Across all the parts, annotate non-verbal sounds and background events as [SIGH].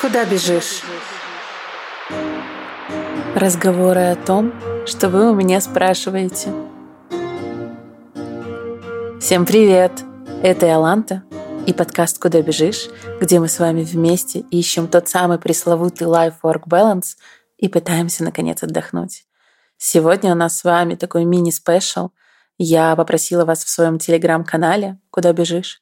Куда бежишь? Разговоры о том, что вы у меня спрашиваете. Всем привет! Это Яланта и подкаст «Куда бежишь», где мы с вами вместе ищем тот самый пресловутый life-work balance и пытаемся, наконец, отдохнуть. Сегодня у нас с вами такой мини-спешл. Я попросила вас в своем телеграм-канале «Куда бежишь»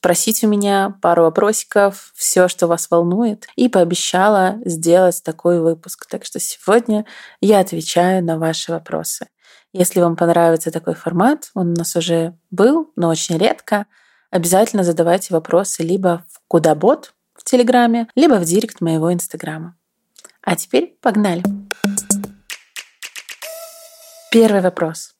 спросить у меня пару вопросиков, все, что вас волнует, и пообещала сделать такой выпуск. Так что сегодня я отвечаю на ваши вопросы. Если вам понравится такой формат, он у нас уже был, но очень редко, обязательно задавайте вопросы либо в Кудабот в Телеграме, либо в директ моего Инстаграма. А теперь погнали. Первый вопрос.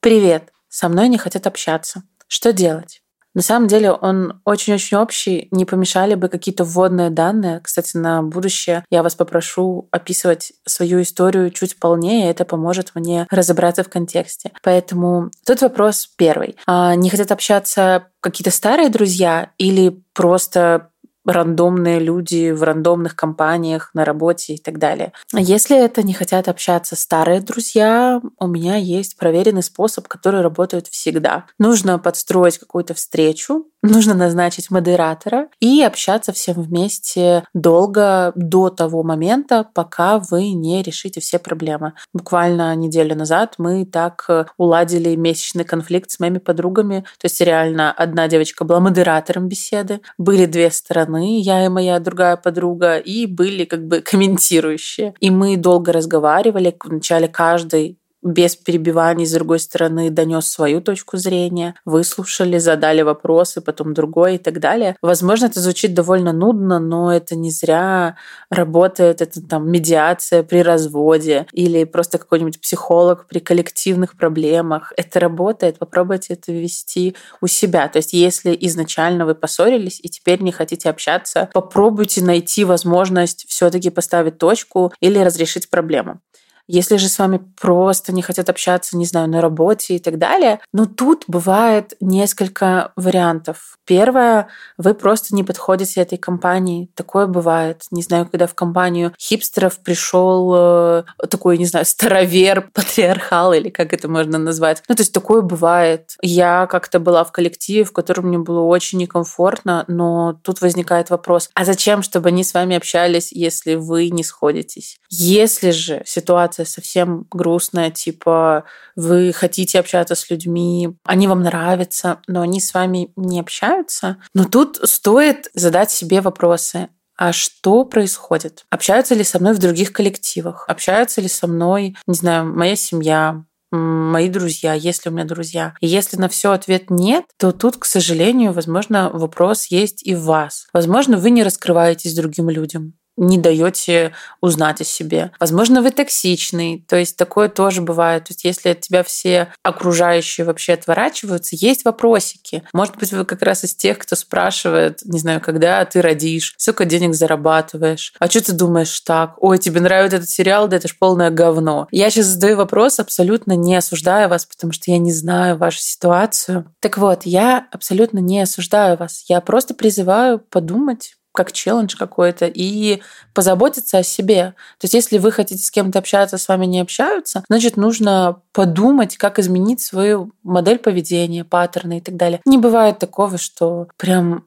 Привет, со мной не хотят общаться. Что делать? На самом деле он очень-очень общий, не помешали бы какие-то вводные данные. Кстати, на будущее я вас попрошу описывать свою историю чуть полнее, это поможет мне разобраться в контексте. Поэтому тут вопрос первый. А не хотят общаться какие-то старые друзья или просто рандомные люди в рандомных компаниях, на работе и так далее. Если это не хотят общаться старые друзья, у меня есть проверенный способ, который работает всегда. Нужно подстроить какую-то встречу, нужно назначить модератора и общаться всем вместе долго до того момента, пока вы не решите все проблемы. Буквально неделю назад мы так э, уладили месячный конфликт с моими подругами. То есть реально одна девочка была модератором беседы, были две стороны, я и моя другая подруга, и были как бы комментирующие. И мы долго разговаривали, вначале каждый без перебиваний, с другой стороны, донес свою точку зрения, выслушали, задали вопросы, потом другой и так далее. Возможно, это звучит довольно нудно, но это не зря работает, это там медиация при разводе или просто какой-нибудь психолог при коллективных проблемах. Это работает, попробуйте это ввести у себя. То есть если изначально вы поссорились и теперь не хотите общаться, попробуйте найти возможность все-таки поставить точку или разрешить проблему. Если же с вами просто не хотят общаться, не знаю, на работе и так далее, но тут бывает несколько вариантов. Первое, вы просто не подходите этой компании. Такое бывает. Не знаю, когда в компанию хипстеров пришел э, такой, не знаю, старовер, [LAUGHS] патриархал или как это можно назвать. Ну, то есть такое бывает. Я как-то была в коллективе, в котором мне было очень некомфортно, но тут возникает вопрос, а зачем, чтобы они с вами общались, если вы не сходитесь? Если же ситуация совсем грустная, типа вы хотите общаться с людьми, они вам нравятся, но они с вами не общаются. Но тут стоит задать себе вопросы. А что происходит? Общаются ли со мной в других коллективах? Общаются ли со мной, не знаю, моя семья, мои друзья, есть ли у меня друзья. И если на все ответ нет, то тут, к сожалению, возможно, вопрос есть и в вас. Возможно, вы не раскрываетесь другим людям не даете узнать о себе. Возможно, вы токсичный, то есть такое тоже бывает. То есть если от тебя все окружающие вообще отворачиваются, есть вопросики. Может быть, вы как раз из тех, кто спрашивает, не знаю, когда ты родишь, сколько денег зарабатываешь, а что ты думаешь так? Ой, тебе нравится этот сериал, да это ж полное говно. Я сейчас задаю вопрос, абсолютно не осуждая вас, потому что я не знаю вашу ситуацию. Так вот, я абсолютно не осуждаю вас. Я просто призываю подумать, как челлендж какой-то и позаботиться о себе. То есть если вы хотите с кем-то общаться, с вами не общаются, значит, нужно подумать, как изменить свою модель поведения, паттерны и так далее. Не бывает такого, что прям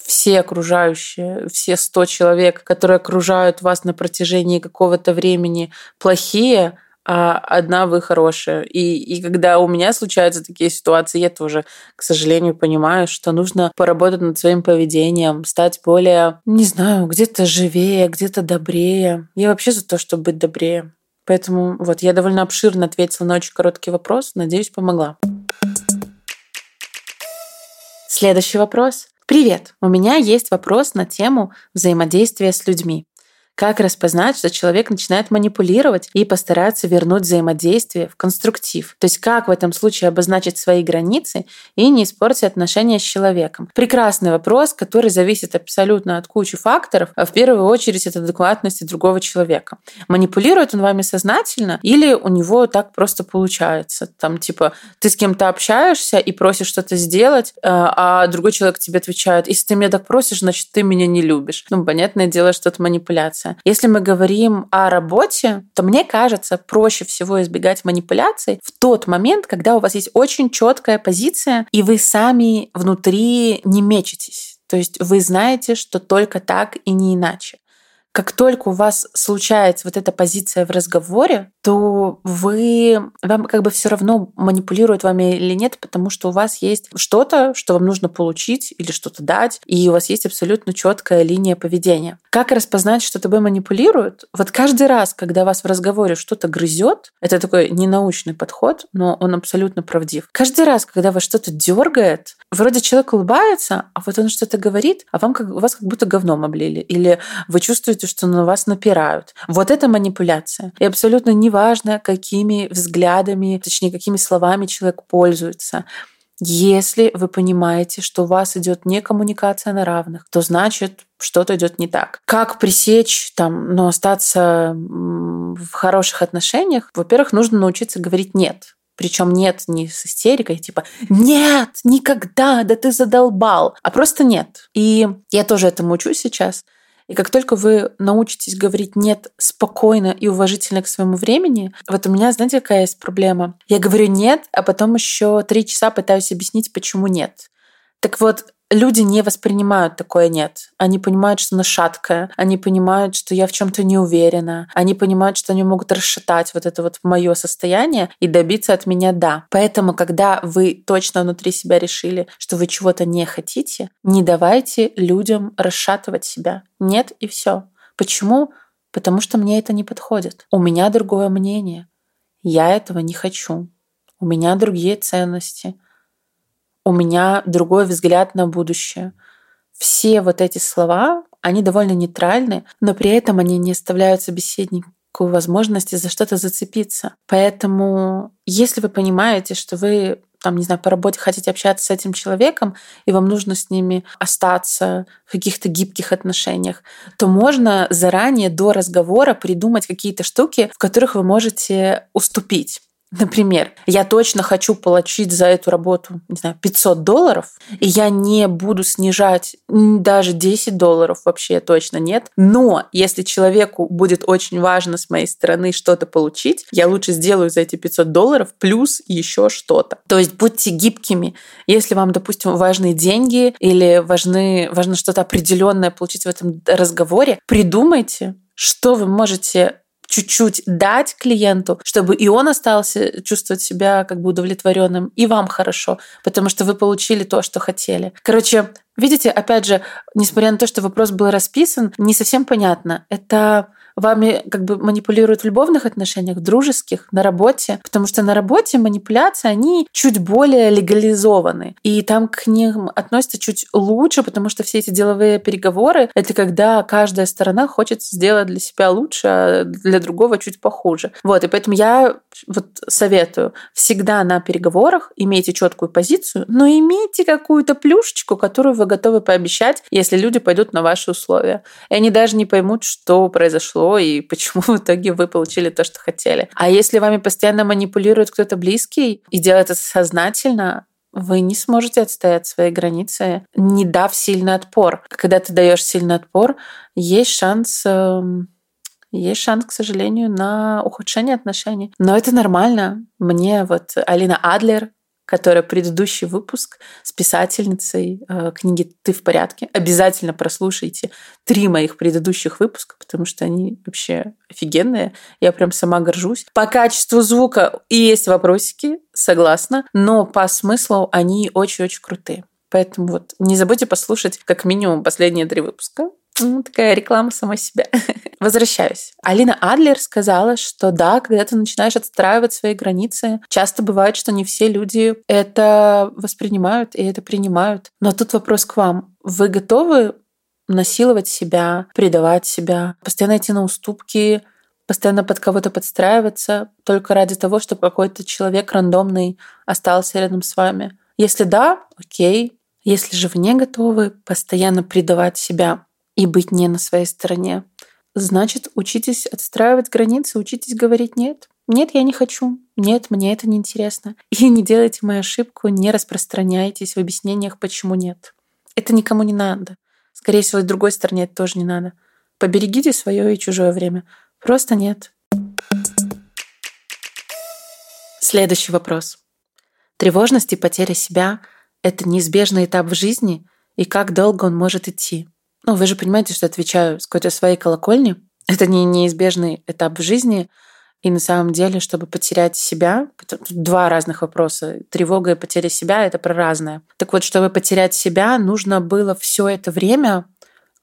все окружающие, все 100 человек, которые окружают вас на протяжении какого-то времени, плохие, а одна вы хорошая. И, и когда у меня случаются такие ситуации, я тоже, к сожалению, понимаю, что нужно поработать над своим поведением, стать более, не знаю, где-то живее, где-то добрее. Я вообще за то, чтобы быть добрее. Поэтому вот я довольно обширно ответила на очень короткий вопрос. Надеюсь, помогла. Следующий вопрос. Привет! У меня есть вопрос на тему взаимодействия с людьми. Как распознать, что человек начинает манипулировать и постараться вернуть взаимодействие в конструктив? То есть как в этом случае обозначить свои границы и не испортить отношения с человеком? Прекрасный вопрос, который зависит абсолютно от кучи факторов. А в первую очередь от адекватности другого человека. Манипулирует он вами сознательно или у него так просто получается? Там типа ты с кем-то общаешься и просишь что-то сделать, а, а другой человек тебе отвечает, если ты меня так просишь, значит, ты меня не любишь. Ну, понятное дело, что это манипуляция. Если мы говорим о работе, то мне кажется, проще всего избегать манипуляций в тот момент, когда у вас есть очень четкая позиция, и вы сами внутри не мечетесь. То есть вы знаете, что только так и не иначе как только у вас случается вот эта позиция в разговоре, то вы, вам как бы все равно манипулируют вами или нет, потому что у вас есть что-то, что вам нужно получить или что-то дать, и у вас есть абсолютно четкая линия поведения. Как распознать, что тобой манипулируют? Вот каждый раз, когда вас в разговоре что-то грызет, это такой ненаучный подход, но он абсолютно правдив. Каждый раз, когда вас что-то дергает, вроде человек улыбается, а вот он что-то говорит, а вам как, вас как будто говном облили, или вы чувствуете, что на вас напирают. Вот это манипуляция. И абсолютно неважно, какими взглядами, точнее, какими словами человек пользуется. Если вы понимаете, что у вас идет не коммуникация на равных, то значит что-то идет не так. Как пресечь там, но ну, остаться в хороших отношениях? Во-первых, нужно научиться говорить нет. Причем нет не с истерикой, типа «нет, никогда, да ты задолбал», а просто нет. И я тоже этому учусь сейчас. И как только вы научитесь говорить «нет» спокойно и уважительно к своему времени, вот у меня, знаете, какая есть проблема? Я говорю «нет», а потом еще три часа пытаюсь объяснить, почему «нет». Так вот, люди не воспринимают такое нет. Они понимают, что оно шаткое, они понимают, что я в чем-то не уверена, они понимают, что они могут расшатать вот это вот мое состояние и добиться от меня да. Поэтому, когда вы точно внутри себя решили, что вы чего-то не хотите, не давайте людям расшатывать себя. Нет и все. Почему? Потому что мне это не подходит. У меня другое мнение. Я этого не хочу. У меня другие ценности у меня другой взгляд на будущее. Все вот эти слова, они довольно нейтральны, но при этом они не оставляют собеседнику возможности за что-то зацепиться. Поэтому, если вы понимаете, что вы там, не знаю, по работе хотите общаться с этим человеком, и вам нужно с ними остаться в каких-то гибких отношениях, то можно заранее до разговора придумать какие-то штуки, в которых вы можете уступить. Например, я точно хочу получить за эту работу, не знаю, 500 долларов, и я не буду снижать даже 10 долларов, вообще точно нет. Но если человеку будет очень важно с моей стороны что-то получить, я лучше сделаю за эти 500 долларов плюс еще что-то. То есть будьте гибкими. Если вам, допустим, важны деньги или важны, важно что-то определенное получить в этом разговоре, придумайте, что вы можете чуть-чуть дать клиенту, чтобы и он остался чувствовать себя как бы удовлетворенным, и вам хорошо, потому что вы получили то, что хотели. Короче, видите, опять же, несмотря на то, что вопрос был расписан, не совсем понятно. Это вами как бы манипулируют в любовных отношениях, дружеских, на работе, потому что на работе манипуляции, они чуть более легализованы. И там к ним относятся чуть лучше, потому что все эти деловые переговоры — это когда каждая сторона хочет сделать для себя лучше, а для другого чуть похуже. Вот, и поэтому я вот советую всегда на переговорах имейте четкую позицию, но имейте какую-то плюшечку, которую вы готовы пообещать, если люди пойдут на ваши условия. И они даже не поймут, что произошло произошло и почему в итоге вы получили то, что хотели. А если вами постоянно манипулирует кто-то близкий и делает это сознательно, вы не сможете отстоять свои границы, не дав сильный отпор. Когда ты даешь сильный отпор, есть шанс эм, есть шанс, к сожалению, на ухудшение отношений. Но это нормально. Мне вот Алина Адлер, которая предыдущий выпуск с писательницей э, книги «Ты в порядке». Обязательно прослушайте три моих предыдущих выпуска, потому что они вообще офигенные. Я прям сама горжусь. По качеству звука и есть вопросики, согласна, но по смыслу они очень-очень крутые. Поэтому вот не забудьте послушать как минимум последние три выпуска. Ну, такая реклама самой себя. [LAUGHS] Возвращаюсь. Алина Адлер сказала, что да, когда ты начинаешь отстраивать свои границы, часто бывает, что не все люди это воспринимают и это принимают. Но тут вопрос к вам. Вы готовы насиловать себя, предавать себя, постоянно идти на уступки, постоянно под кого-то подстраиваться только ради того, чтобы какой-то человек рандомный остался рядом с вами. Если да, окей. Если же вы не готовы постоянно предавать себя и быть не на своей стороне, значит, учитесь отстраивать границы, учитесь говорить «нет». Нет, я не хочу. Нет, мне это не интересно. [LAUGHS] И не делайте мою ошибку, не распространяйтесь в объяснениях, почему нет. Это никому не надо. Скорее всего, с другой стороне это тоже не надо. Поберегите свое и чужое время. Просто нет. Следующий вопрос. Тревожность и потеря себя — это неизбежный этап в жизни, и как долго он может идти? Ну, вы же понимаете, что отвечаю с какой-то своей колокольни. Это не неизбежный этап в жизни, и на самом деле, чтобы потерять себя, два разных вопроса. Тревога и потеря себя — это про разное. Так вот, чтобы потерять себя, нужно было все это время,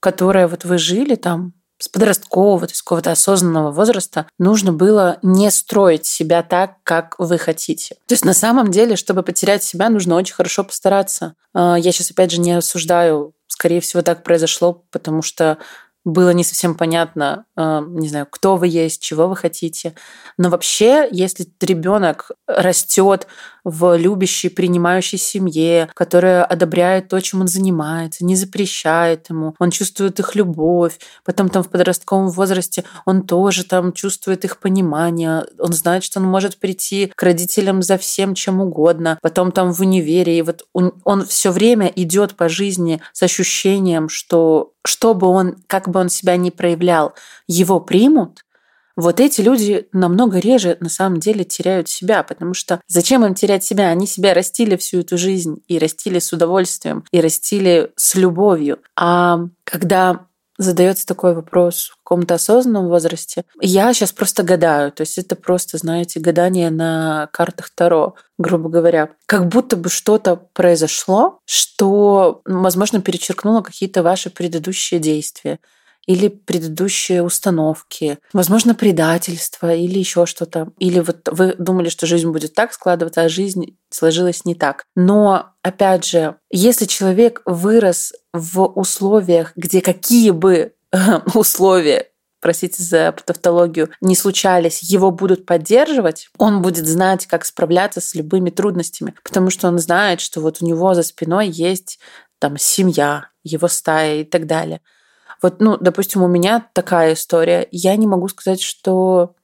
которое вот вы жили там, с подросткового, то есть какого-то осознанного возраста, нужно было не строить себя так, как вы хотите. То есть на самом деле, чтобы потерять себя, нужно очень хорошо постараться. А, я сейчас, опять же, не осуждаю скорее всего, так произошло, потому что было не совсем понятно, э, не знаю, кто вы есть, чего вы хотите. Но вообще, если ребенок растет в любящей, принимающей семье, которая одобряет то, чем он занимается, не запрещает ему, он чувствует их любовь, потом там в подростковом возрасте он тоже там чувствует их понимание, он знает, что он может прийти к родителям за всем, чем угодно, потом там в универе, и вот он, он все время идет по жизни с ощущением, что что бы он, как бы он себя ни проявлял, его примут, вот эти люди намного реже на самом деле теряют себя, потому что зачем им терять себя? Они себя растили всю эту жизнь и растили с удовольствием, и растили с любовью. А когда задается такой вопрос в каком-то осознанном возрасте. Я сейчас просто гадаю, то есть это просто, знаете, гадание на картах Таро, грубо говоря. Как будто бы что-то произошло, что, возможно, перечеркнуло какие-то ваши предыдущие действия или предыдущие установки, возможно, предательство или еще что-то. Или вот вы думали, что жизнь будет так складываться, а жизнь сложилась не так. Но, опять же, если человек вырос в условиях, где какие бы [LAUGHS] условия простите за тавтологию, не случались, его будут поддерживать, он будет знать, как справляться с любыми трудностями, потому что он знает, что вот у него за спиной есть там семья, его стая и так далее. Вот, ну, допустим, у меня такая история. Я не могу сказать, что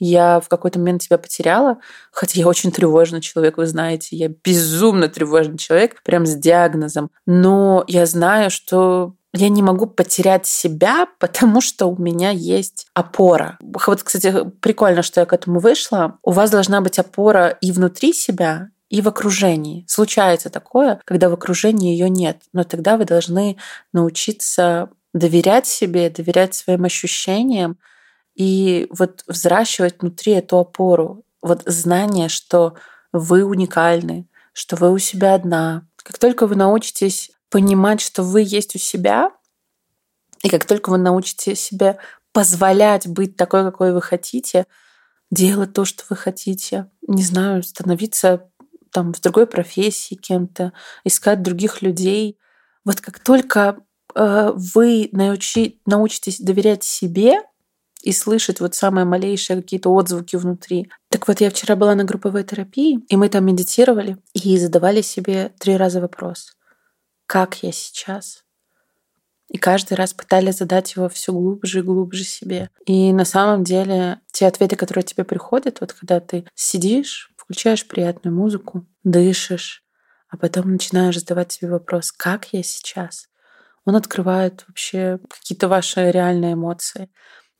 я в какой-то момент себя потеряла, хотя я очень тревожный человек, вы знаете, я безумно тревожный человек, прям с диагнозом. Но я знаю, что я не могу потерять себя, [LAUGHS] потому что у меня есть опора. Вот, кстати, прикольно, что я к этому вышла. У вас должна быть опора и внутри себя, и в окружении. Случается такое, когда в окружении ее нет, но тогда вы должны научиться доверять себе, доверять своим ощущениям и вот взращивать внутри эту опору, вот знание, что вы уникальны, что вы у себя одна. Как только вы научитесь понимать, что вы есть у себя, и как только вы научите себе позволять быть такой, какой вы хотите, делать то, что вы хотите, не знаю, становиться там в другой профессии кем-то, искать других людей. Вот как только вы научи, научитесь доверять себе и слышать вот самые малейшие какие-то отзвуки внутри. Так вот, я вчера была на групповой терапии, и мы там медитировали и задавали себе три раза вопрос. Как я сейчас? И каждый раз пытались задать его все глубже и глубже себе. И на самом деле те ответы, которые тебе приходят, вот когда ты сидишь, включаешь приятную музыку, дышишь, а потом начинаешь задавать себе вопрос, как я сейчас? Он открывает вообще какие-то ваши реальные эмоции.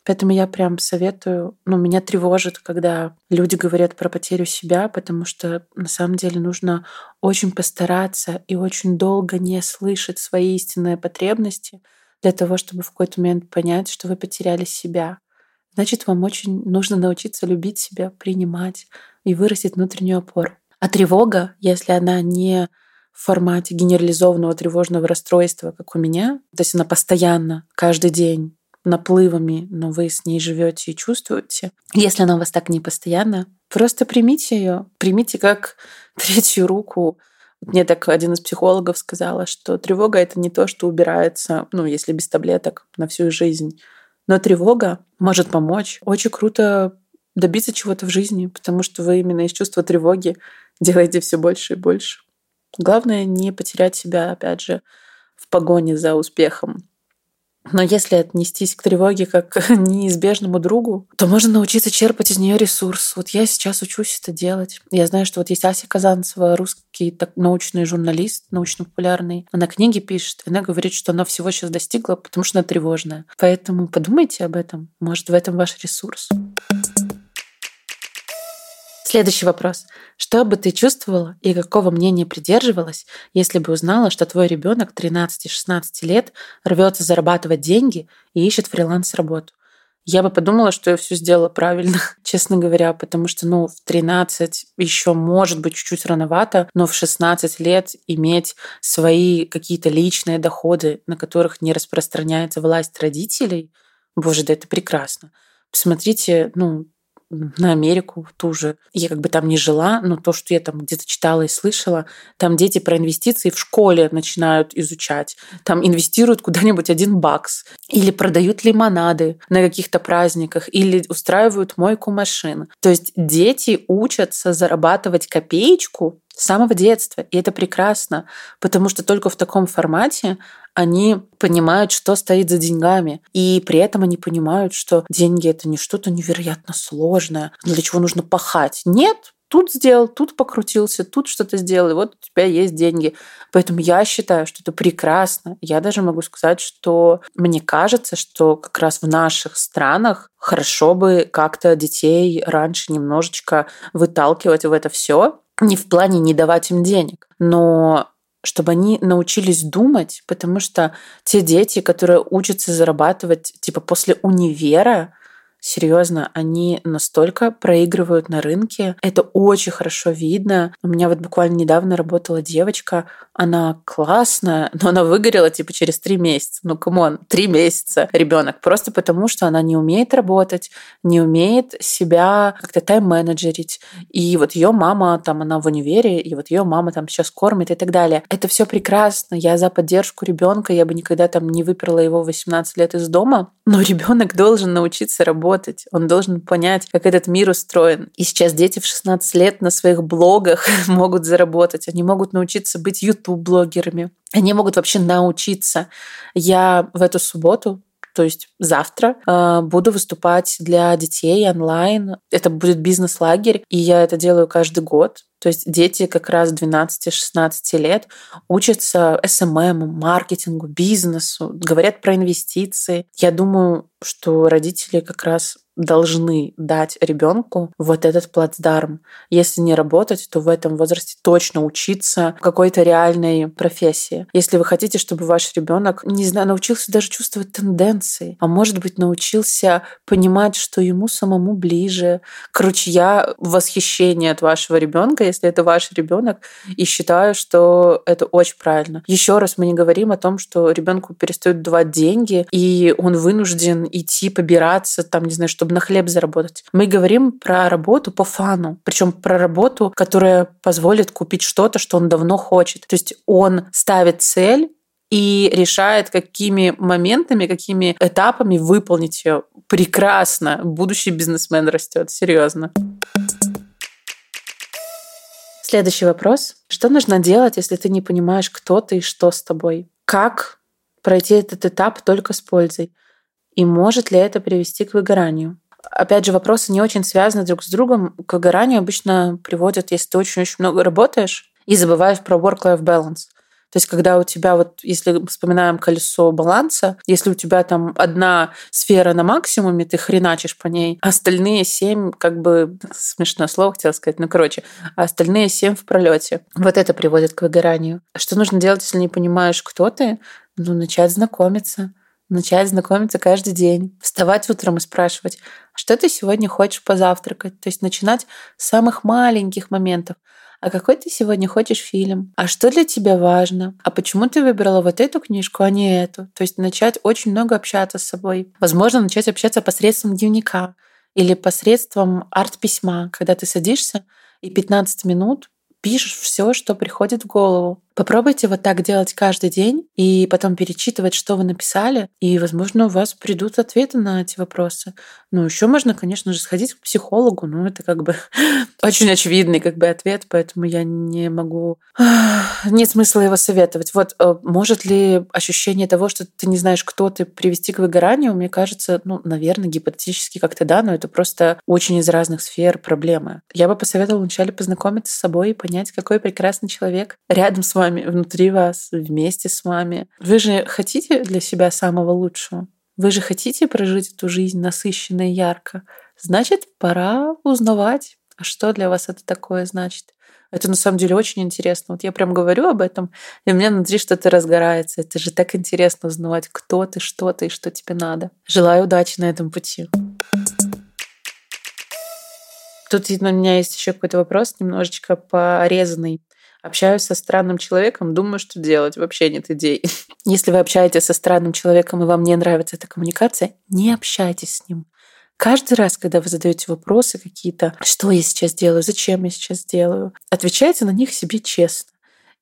Поэтому я прям советую, ну, меня тревожит, когда люди говорят про потерю себя, потому что на самом деле нужно очень постараться и очень долго не слышать свои истинные потребности для того, чтобы в какой-то момент понять, что вы потеряли себя. Значит, вам очень нужно научиться любить себя, принимать и вырастить внутреннюю опору. А тревога, если она не в формате генерализованного тревожного расстройства, как у меня. То есть она постоянно, каждый день наплывами, но вы с ней живете и чувствуете. Если она у вас так не постоянно, просто примите ее, примите как [LAUGHS] третью руку, Мне так один из психологов сказала, что тревога — это не то, что убирается, ну, если без таблеток, на всю жизнь. Но тревога может помочь. Очень круто добиться чего-то в жизни, потому что вы именно из чувства тревоги делаете все больше и больше. Главное не потерять себя, опять же, в погоне за успехом. Но если отнестись к тревоге как [LAUGHS] к неизбежному другу, то можно научиться черпать из нее ресурс. Вот я сейчас учусь это делать. Я знаю, что вот есть Ася Казанцева, русский так, научный журналист, научно-популярный. Она книги пишет, она говорит, что она всего сейчас достигла, потому что она тревожная. Поэтому подумайте об этом. Может, в этом ваш ресурс. Следующий вопрос. Что бы ты чувствовала и какого мнения придерживалась, если бы узнала, что твой ребенок 13-16 лет рвется зарабатывать деньги и ищет фриланс-работу? Я бы подумала, что я все сделала правильно, [LAUGHS] честно говоря, потому что, ну, в 13 еще может быть чуть-чуть рановато, но в 16 лет иметь свои какие-то личные доходы, на которых не распространяется власть родителей, боже, да это прекрасно. Посмотрите, ну, на Америку ту же. Я как бы там не жила, но то, что я там где-то читала и слышала, там дети про инвестиции в школе начинают изучать. Там инвестируют куда-нибудь один бакс. Или продают лимонады на каких-то праздниках. Или устраивают мойку машин. То есть дети учатся зарабатывать копеечку с самого детства. И это прекрасно, потому что только в таком формате они понимают, что стоит за деньгами. И при этом они понимают, что деньги — это не что-то невероятно сложное, для чего нужно пахать. Нет, тут сделал, тут покрутился, тут что-то сделал, и вот у тебя есть деньги. Поэтому я считаю, что это прекрасно. Я даже могу сказать, что мне кажется, что как раз в наших странах хорошо бы как-то детей раньше немножечко выталкивать в это все, не в плане не давать им денег, но чтобы они научились думать, потому что те дети, которые учатся зарабатывать типа после универа, серьезно, они настолько проигрывают на рынке. Это очень хорошо видно. У меня вот буквально недавно работала девочка, она классная, [LAUGHS] но она выгорела типа через три месяца. Ну, come on, три месяца ребенок. Просто потому, что она не умеет работать, не умеет себя как-то time-manager ить. И вот ее мама, там, она в универе, и вот ее мама там сейчас кормит и так далее. Это все прекрасно. Я за поддержку ребенка, я бы никогда там не выперла его 18 лет из дома, но ребенок должен научиться работать, он должен понять, как этот мир устроен. И сейчас дети в 16 лет на своих блогах [LAUGHS] могут заработать, они могут научиться быть YouTube-блогерами, они могут вообще научиться. Я в эту субботу то есть завтра э, буду выступать для детей онлайн. Это будет бизнес-лагерь, и я это делаю каждый год. То есть дети как раз 12-16 лет учатся SMM, маркетингу, бизнесу, говорят про инвестиции. Я думаю, что родители как раз должны дать ребенку вот этот плацдарм. Если не работать, то в этом возрасте точно учиться какой-то реальной профессии. Если вы хотите, чтобы ваш ребенок, не знаю, научился даже чувствовать тенденции, а может быть научился понимать, что ему самому ближе. Короче, я в восхищении от вашего ребенка, если это ваш ребенок, и считаю, что это очень правильно. Еще раз мы не говорим о том, что ребенку перестают давать деньги, и он вынужден идти побираться, там, не знаю, чтобы на хлеб заработать. Мы говорим про работу по фану, причем про работу, которая позволит купить что-то, что он давно хочет. То есть он ставит цель и решает, какими моментами, какими этапами выполнить ее. Прекрасно. Будущий бизнесмен растет, серьезно. Следующий вопрос. Что нужно делать, если ты не понимаешь, кто ты и что с тобой? Как пройти этот этап только с пользой? И может ли это привести к выгоранию? Опять же, вопросы не очень связаны друг с другом. К выгоранию обычно приводят, если ты очень-очень много работаешь и забываешь про work-life balance. То есть, когда у тебя вот, если вспоминаем колесо баланса, если у тебя там одна сфера на максимуме, ты хреначишь по ней, а остальные семь, как бы смешное слово хотела сказать, ну короче, а остальные семь в пролете. Вот это приводит к выгоранию. Что нужно делать, если не понимаешь, кто ты? Ну, начать знакомиться начать знакомиться каждый день, вставать утром и спрашивать, «А что ты сегодня хочешь позавтракать? То есть начинать с самых маленьких моментов а какой ты сегодня хочешь фильм, а что для тебя важно, а почему ты выбрала вот эту книжку, а не эту. То есть начать очень много общаться с собой. Возможно, начать общаться посредством дневника или посредством арт-письма, когда ты садишься и 15 минут пишешь все, что приходит в голову. Попробуйте вот так делать каждый день и потом перечитывать, что вы написали, и, возможно, у вас придут ответы на эти вопросы. Ну, еще можно, конечно же, сходить к психологу, но это как бы [LAUGHS] очень очевидный как бы ответ, поэтому я не могу... [SIGHS] Нет смысла его советовать. Вот э, может ли ощущение того, что ты не знаешь, кто ты, привести к выгоранию? Мне кажется, ну, наверное, гипотетически как-то да, но это просто очень из разных сфер проблемы. Я бы посоветовала вначале познакомиться с собой и понять, какой прекрасный человек рядом с вами вами, внутри вас, вместе с вами. Вы же хотите для себя самого лучшего? Вы же хотите прожить эту жизнь насыщенно и ярко? Значит, пора узнавать, а что для вас это такое значит. Это на самом деле очень интересно. Вот я прям говорю об этом, и у меня внутри что-то разгорается. Это же так интересно узнавать, кто ты, что ты и что тебе надо. Желаю удачи на этом пути. Тут у меня есть еще какой-то вопрос, немножечко порезанный. Общаюсь со странным человеком, думаю, что делать. Вообще нет идей. [LAUGHS] Если вы общаетесь со странным человеком и вам не нравится эта коммуникация, не общайтесь с ним. Каждый раз, когда вы задаете вопросы какие-то, что я сейчас делаю, зачем я сейчас делаю, отвечайте на них себе честно.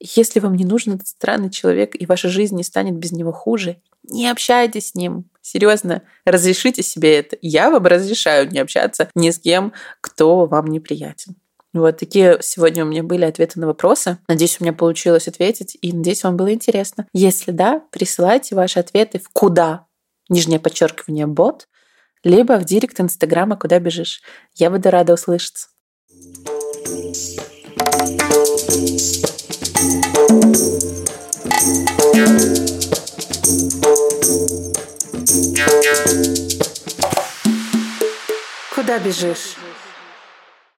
Если вам не нужен этот странный человек, и ваша жизнь не станет без него хуже, не общайтесь с ним. Серьезно, разрешите себе это. Я вам разрешаю не общаться ни с кем, кто вам неприятен. Вот такие сегодня у меня были ответы на вопросы. Надеюсь, у меня получилось ответить, и надеюсь, вам было интересно. Если да, присылайте ваши ответы в куда, нижнее подчеркивание, бот, либо в директ Инстаграма «Куда бежишь». Я буду рада услышаться. Куда бежишь?